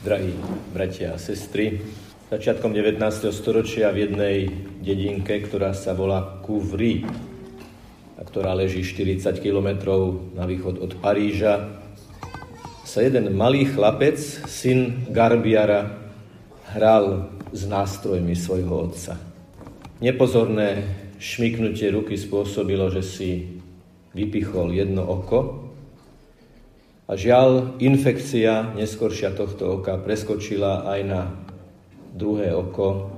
Drahí bratia a sestry, začiatkom 19. storočia v jednej dedinke, ktorá sa volá Kuvry a ktorá leží 40 kilometrov na východ od Paríža, sa jeden malý chlapec, syn Garbiara, hral s nástrojmi svojho otca. Nepozorné šmiknutie ruky spôsobilo, že si vypichol jedno oko a žiaľ, infekcia neskoršia tohto oka preskočila aj na druhé oko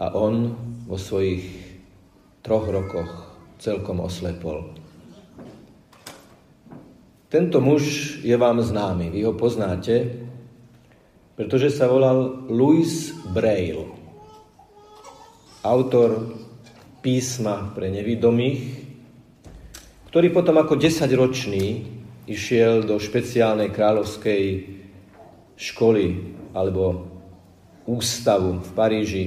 a on vo svojich troch rokoch celkom oslepol. Tento muž je vám známy, vy ho poznáte, pretože sa volal Louis Braille, autor písma pre nevidomých, ktorý potom ako desaťročný išiel do špeciálnej kráľovskej školy alebo ústavu v Paríži,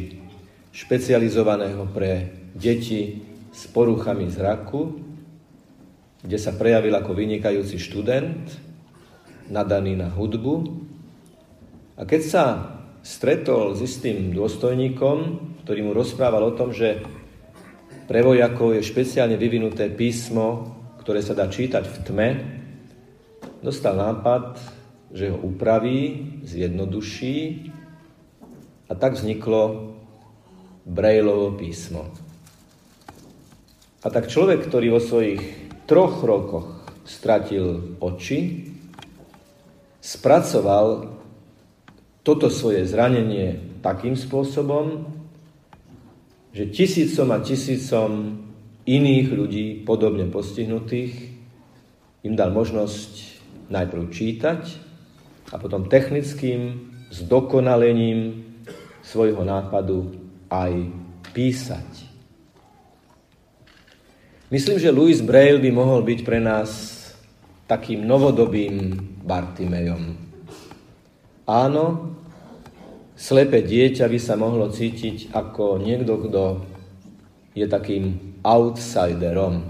špecializovaného pre deti s poruchami zraku kde sa prejavil ako vynikajúci študent, nadaný na hudbu. A keď sa stretol s istým dôstojníkom, ktorý mu rozprával o tom, že pre vojakov je špeciálne vyvinuté písmo, ktoré sa dá čítať v tme, dostal nápad, že ho upraví, zjednoduší a tak vzniklo Brailovo písmo. A tak človek, ktorý vo svojich troch rokoch stratil oči, spracoval toto svoje zranenie takým spôsobom, že tisícom a tisícom iných ľudí, podobne postihnutých, im dal možnosť najprv čítať a potom technickým zdokonalením svojho nápadu aj písať. Myslím, že Louis Braille by mohol byť pre nás takým novodobým Bartimejom. Áno, slepé dieťa by sa mohlo cítiť ako niekto, kto je takým outsiderom.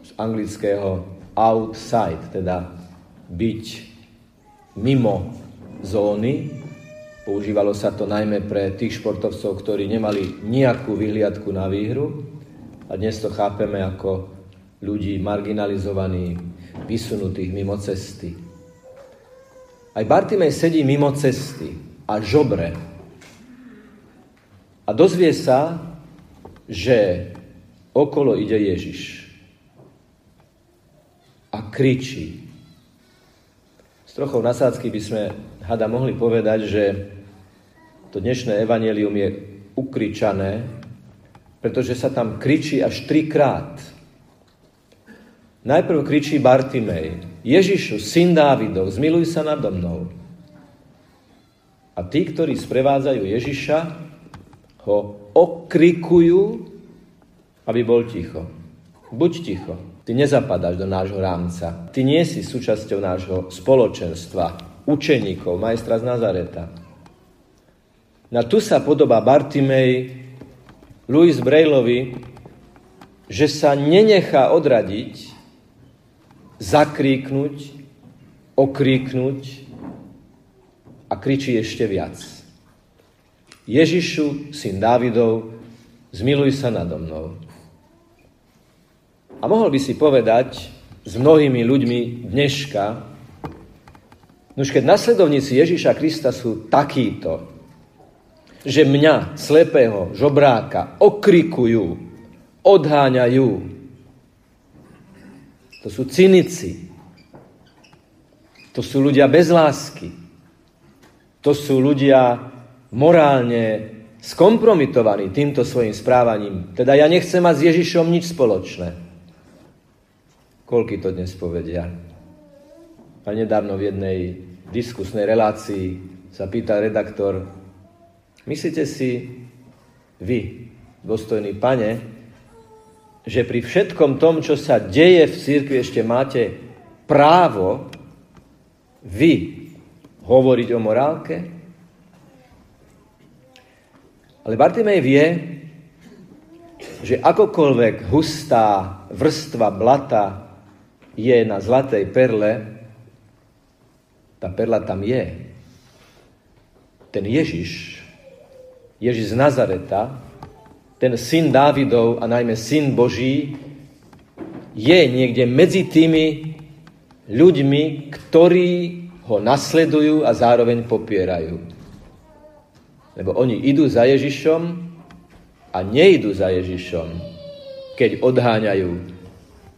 Z anglického outside, teda byť mimo zóny. Používalo sa to najmä pre tých športovcov, ktorí nemali nejakú vyhliadku na výhru a dnes to chápeme ako ľudí marginalizovaných, vysunutých mimo cesty. Aj Bartimej sedí mimo cesty a žobre. A dozvie sa, že okolo ide Ježiš. A kričí. Trochou nasádzky by sme hada mohli povedať, že to dnešné evanelium je ukričané pretože sa tam kričí až trikrát. Najprv kričí Bartimej, Ježišu, syn Dávidov, zmiluj sa nado mnou. A tí, ktorí sprevádzajú Ježiša, ho okrikujú, aby bol ticho. Buď ticho. Ty nezapadáš do nášho rámca. Ty nie si súčasťou nášho spoločenstva, učeníkov, majstra z Nazareta. Na tu sa podobá Bartimej Louis Brailovi, že sa nenechá odradiť, zakríknuť, okríknuť a kričí ešte viac. Ježišu, syn Dávidov, zmiluj sa nado mnou. A mohol by si povedať s mnohými ľuďmi dneška, už keď nasledovníci Ježiša Krista sú takíto, že mňa, slepého žobráka, okrikujú, odháňajú. To sú cynici. To sú ľudia bez lásky. To sú ľudia morálne skompromitovaní týmto svojim správaním. Teda ja nechcem mať s Ježišom nič spoločné. Koľky to dnes povedia? A nedávno v jednej diskusnej relácii sa pýta redaktor, Myslíte si vy, dôstojný pane, že pri všetkom tom, čo sa deje v církvi, ešte máte právo vy hovoriť o morálke? Ale Bartimej vie, že akokoľvek hustá vrstva blata je na zlatej perle, tá perla tam je, ten Ježiš, Ježiš z Nazareta, ten syn Dávidov a najmä syn Boží, je niekde medzi tými ľuďmi, ktorí ho nasledujú a zároveň popierajú. Lebo oni idú za Ježišom a neidú za Ježišom, keď odháňajú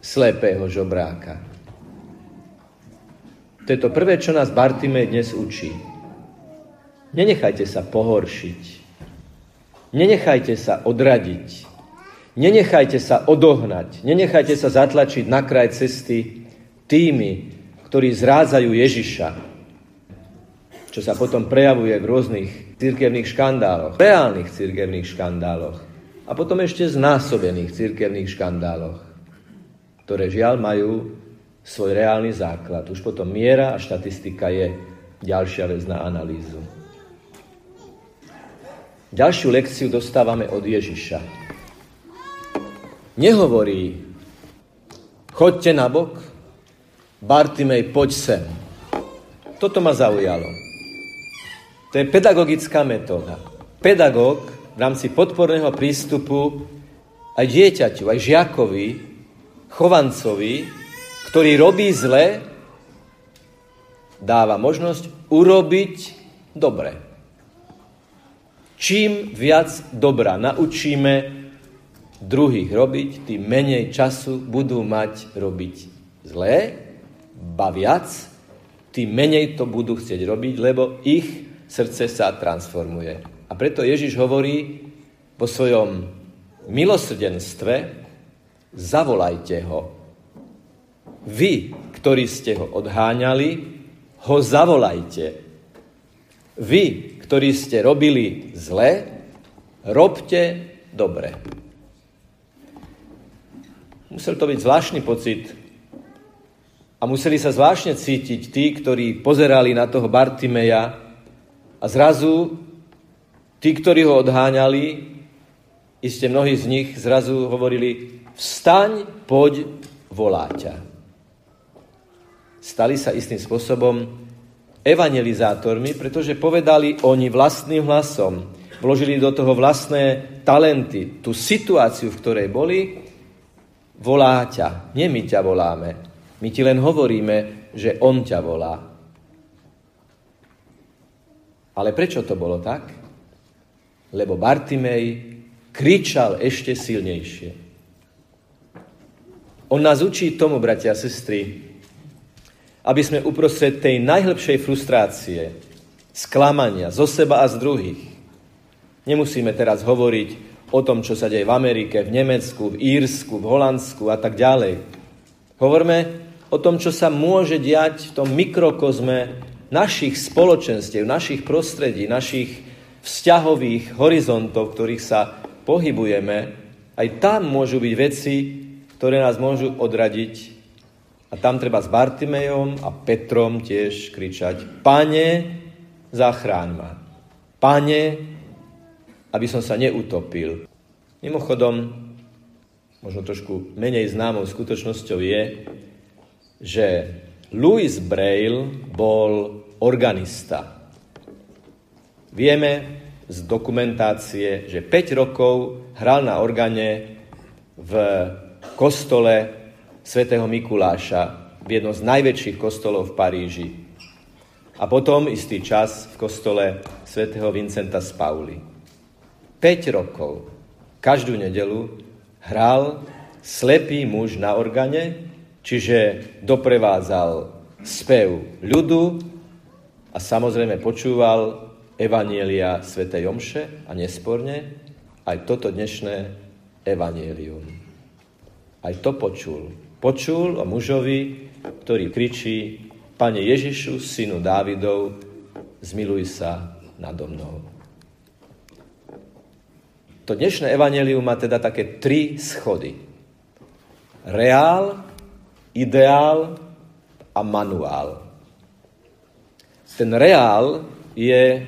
slepého žobráka. To je to prvé, čo nás Bartime dnes učí. Nenechajte sa pohoršiť. Nenechajte sa odradiť. Nenechajte sa odohnať. Nenechajte sa zatlačiť na kraj cesty tými, ktorí zrádzajú Ježiša, čo sa potom prejavuje v rôznych církevných škandáloch, reálnych církevných škandáloch a potom ešte znásobených církevných škandáloch, ktoré žiaľ majú svoj reálny základ. Už potom miera a štatistika je ďalšia vec na analýzu. Ďalšiu lekciu dostávame od Ježiša. Nehovorí, choďte na bok, Bartimej, poď sem. Toto ma zaujalo. To je pedagogická metóda. Pedagóg v rámci podporného prístupu aj dieťaťu, aj žiakovi, chovancovi, ktorý robí zle, dáva možnosť urobiť dobre. Čím viac dobra naučíme druhých robiť, tým menej času budú mať robiť zlé, ba viac, tým menej to budú chcieť robiť, lebo ich srdce sa transformuje. A preto Ježiš hovorí po svojom milosrdenstve, zavolajte ho. Vy, ktorí ste ho odháňali, ho zavolajte. Vy, ktorí ste robili zle, robte dobre. Musel to byť zvláštny pocit a museli sa zvláštne cítiť tí, ktorí pozerali na toho Bartimeja a zrazu tí, ktorí ho odháňali, iste mnohí z nich zrazu hovorili, vstaň, poď, volá ťa. Stali sa istým spôsobom evangelizátormi, pretože povedali oni vlastným hlasom, vložili do toho vlastné talenty, tú situáciu, v ktorej boli, volá ťa. Nie my ťa voláme. My ti len hovoríme, že on ťa volá. Ale prečo to bolo tak? Lebo Bartimej kričal ešte silnejšie. On nás učí tomu, bratia a sestry, aby sme uprostred tej najhlbšej frustrácie, sklamania zo seba a z druhých, nemusíme teraz hovoriť o tom, čo sa deje v Amerike, v Nemecku, v Írsku, v Holandsku a tak ďalej. Hovorme o tom, čo sa môže diať v tom mikrokozme našich spoločenstiev, našich prostredí, našich vzťahových horizontov, ktorých sa pohybujeme. Aj tam môžu byť veci, ktoré nás môžu odradiť a tam treba s Bartimejom a Petrom tiež kričať, pane, zachráň ma. Pane, aby som sa neutopil. Mimochodom, možno trošku menej známou skutočnosťou je, že Louis Braille bol organista. Vieme z dokumentácie, že 5 rokov hral na organe v kostole svätého Mikuláša v jednom z najväčších kostolov v Paríži. A potom istý čas v kostole svätého Vincenta z Pauli. 5 rokov, každú nedelu, hral slepý muž na organe, čiže doprevádzal spev ľudu a samozrejme počúval evanielia svätej Omše a nesporne aj toto dnešné evanielium. Aj to počul počul o mužovi, ktorý kričí, Pane Ježišu, synu Dávidov, zmiluj sa nado mnou. To dnešné evanelium má teda také tri schody. Reál, ideál a manuál. Ten reál je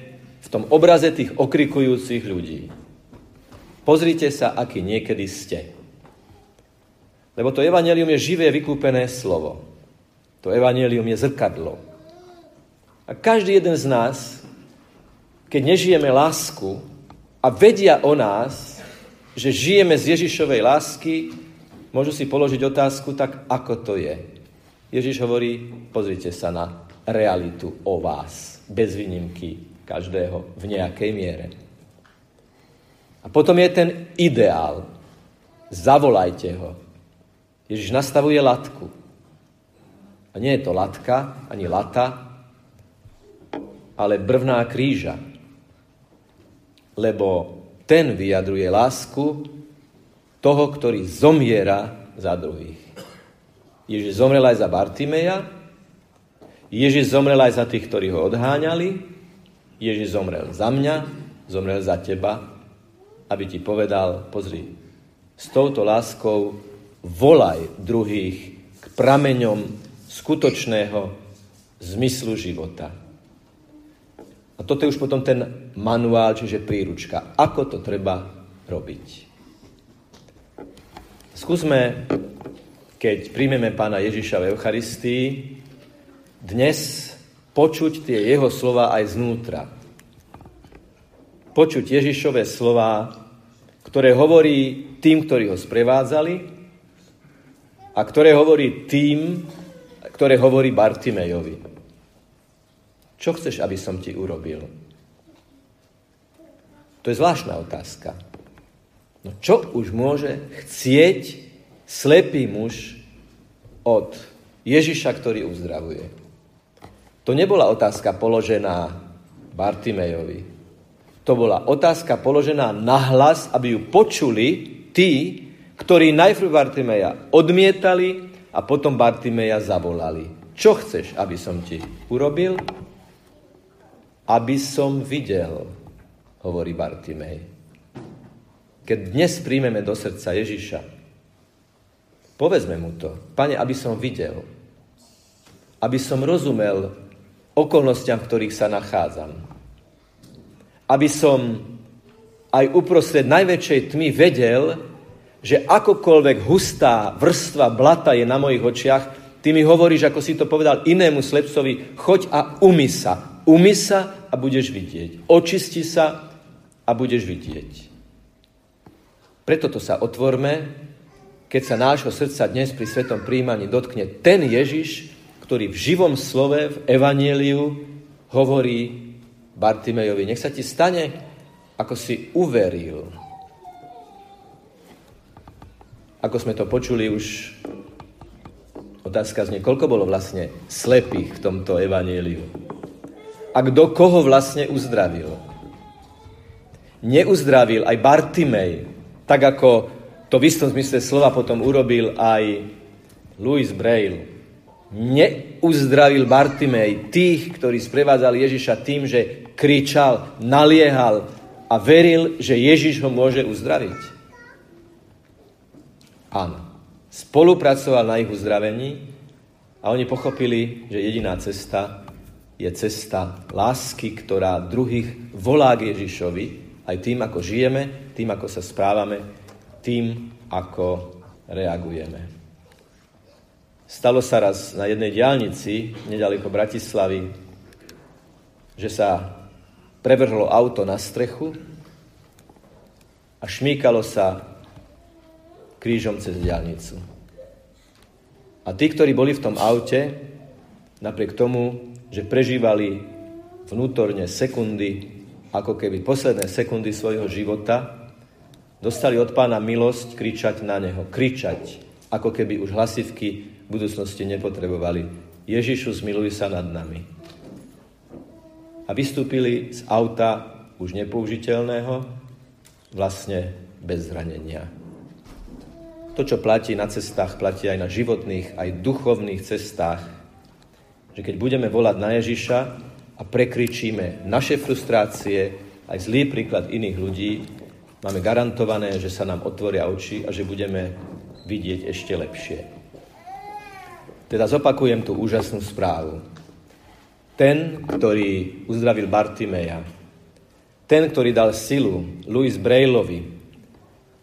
v tom obraze tých okrikujúcich ľudí. Pozrite sa, aký niekedy ste. Lebo to evanelium je živé, vykúpené slovo. To evanelium je zrkadlo. A každý jeden z nás, keď nežijeme lásku a vedia o nás, že žijeme z Ježišovej lásky, môžu si položiť otázku, tak ako to je? Ježiš hovorí, pozrite sa na realitu o vás, bez výnimky každého v nejakej miere. A potom je ten ideál. Zavolajte ho. Ježiš nastavuje latku. A nie je to latka, ani lata, ale brvná kríža. Lebo ten vyjadruje lásku toho, ktorý zomiera za druhých. Ježiš zomrel aj za Bartimeja, Ježiš zomrel aj za tých, ktorí ho odháňali, Ježiš zomrel za mňa, zomrel za teba, aby ti povedal, pozri, s touto láskou volaj druhých k prameňom skutočného zmyslu života. A toto je už potom ten manuál, čiže príručka. Ako to treba robiť? Skúsme, keď príjmeme pána Ježiša v Eucharistii, dnes počuť tie jeho slova aj znútra. Počuť Ježišové slova, ktoré hovorí tým, ktorí ho sprevádzali a ktoré hovorí tým, ktoré hovorí Bartimejovi. Čo chceš, aby som ti urobil? To je zvláštna otázka. No čo už môže chcieť slepý muž od Ježiša, ktorý uzdravuje? To nebola otázka položená Bartimejovi. To bola otázka položená nahlas, aby ju počuli tí, ktorí najprv Bartimeja odmietali a potom Bartimeja zavolali. Čo chceš, aby som ti urobil? aby som videl, hovorí Bartimej. Keď dnes príjmeme do srdca Ježiša, povedzme mu to, pane, aby som videl, aby som rozumel okolnostiam, v ktorých sa nachádzam. Aby som aj uprostred najväčšej tmy vedel, že akokoľvek hustá vrstva blata je na mojich očiach, ty mi hovoríš, ako si to povedal inému slepcovi, choď a umy sa, Umy sa a budeš vidieť. Očisti sa a budeš vidieť. Preto to sa otvorme, keď sa nášho srdca dnes pri svetom príjmaní dotkne ten Ježiš, ktorý v živom slove, v Evanieliu hovorí Bartimejovi, nech sa ti stane, ako si uveril. Ako sme to počuli už, otázka znie, koľko bolo vlastne slepých v tomto Evanieliu a kto koho vlastne uzdravil. Neuzdravil aj Bartimej, tak ako to v istom zmysle slova potom urobil aj Louis Braille. Neuzdravil Bartimej tých, ktorí sprevádzali Ježiša tým, že kričal, naliehal a veril, že Ježiš ho môže uzdraviť. Áno. Spolupracoval na ich uzdravení a oni pochopili, že jediná cesta je cesta lásky, ktorá druhých volá k Ježišovi, aj tým, ako žijeme, tým, ako sa správame, tým, ako reagujeme. Stalo sa raz na jednej diálnici, nedaleko Bratislavy, že sa prevrhlo auto na strechu a šmíkalo sa krížom cez diálnicu. A tí, ktorí boli v tom aute, napriek tomu že prežívali vnútorne sekundy, ako keby posledné sekundy svojho života, dostali od pána milosť kričať na neho. Kričať, ako keby už hlasivky v budúcnosti nepotrebovali. Ježišu, zmiluj sa nad nami. A vystúpili z auta už nepoužiteľného, vlastne bez zranenia. To, čo platí na cestách, platí aj na životných, aj duchovných cestách, že keď budeme volať na Ježiša a prekričíme naše frustrácie, aj zlý príklad iných ľudí, máme garantované, že sa nám otvoria oči a že budeme vidieť ešte lepšie. Teda zopakujem tú úžasnú správu. Ten, ktorý uzdravil Bartimeja, ten, ktorý dal silu Louis Brailovi,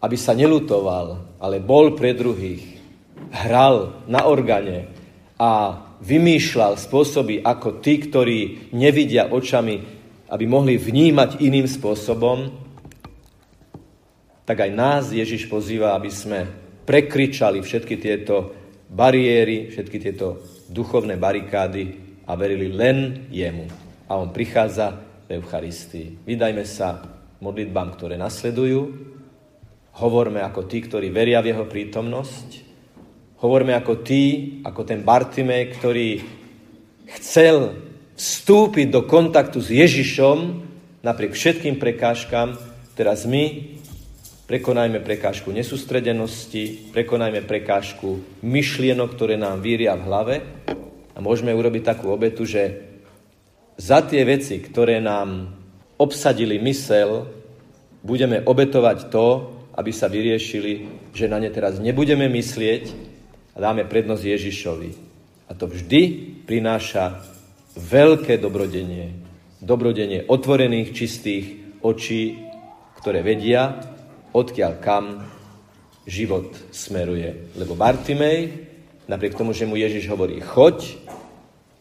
aby sa nelutoval, ale bol pre druhých, hral na organe a vymýšľal spôsoby, ako tí, ktorí nevidia očami, aby mohli vnímať iným spôsobom, tak aj nás Ježiš pozýva, aby sme prekričali všetky tieto bariéry, všetky tieto duchovné barikády a verili len jemu. A on prichádza v Eucharistii. Vydajme sa modlitbám, ktoré nasledujú. Hovorme ako tí, ktorí veria v jeho prítomnosť. Hovorme ako tí, ako ten Bartime, ktorý chcel vstúpiť do kontaktu s Ježišom napriek všetkým prekážkam. Teraz my Prekonajme prekážku nesústredenosti, prekonajme prekážku myšlienok, ktoré nám víria v hlave a môžeme urobiť takú obetu, že za tie veci, ktoré nám obsadili mysel, budeme obetovať to, aby sa vyriešili, že na ne teraz nebudeme myslieť a dáme prednosť Ježišovi. A to vždy prináša veľké dobrodenie. Dobrodenie otvorených, čistých očí, ktoré vedia, odkiaľ kam život smeruje. Lebo Bartimej, napriek tomu, že mu Ježiš hovorí choď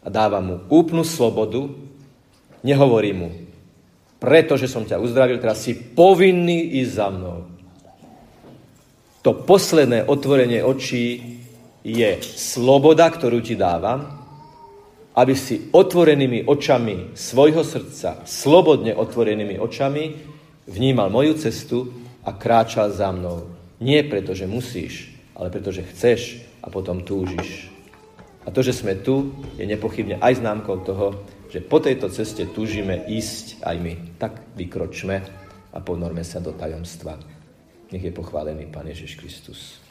a dáva mu úplnú slobodu, nehovorí mu, pretože som ťa uzdravil, teraz si povinný ísť za mnou. To posledné otvorenie očí je sloboda, ktorú ti dávam, aby si otvorenými očami svojho srdca, slobodne otvorenými očami, vnímal moju cestu a kráčal za mnou. Nie preto, že musíš, ale preto, že chceš a potom túžiš. A to, že sme tu, je nepochybne aj známkou toho, že po tejto ceste túžime ísť aj my. Tak vykročme a ponorme sa do tajomstva. Nech je pochválený Pán Ježiš Kristus.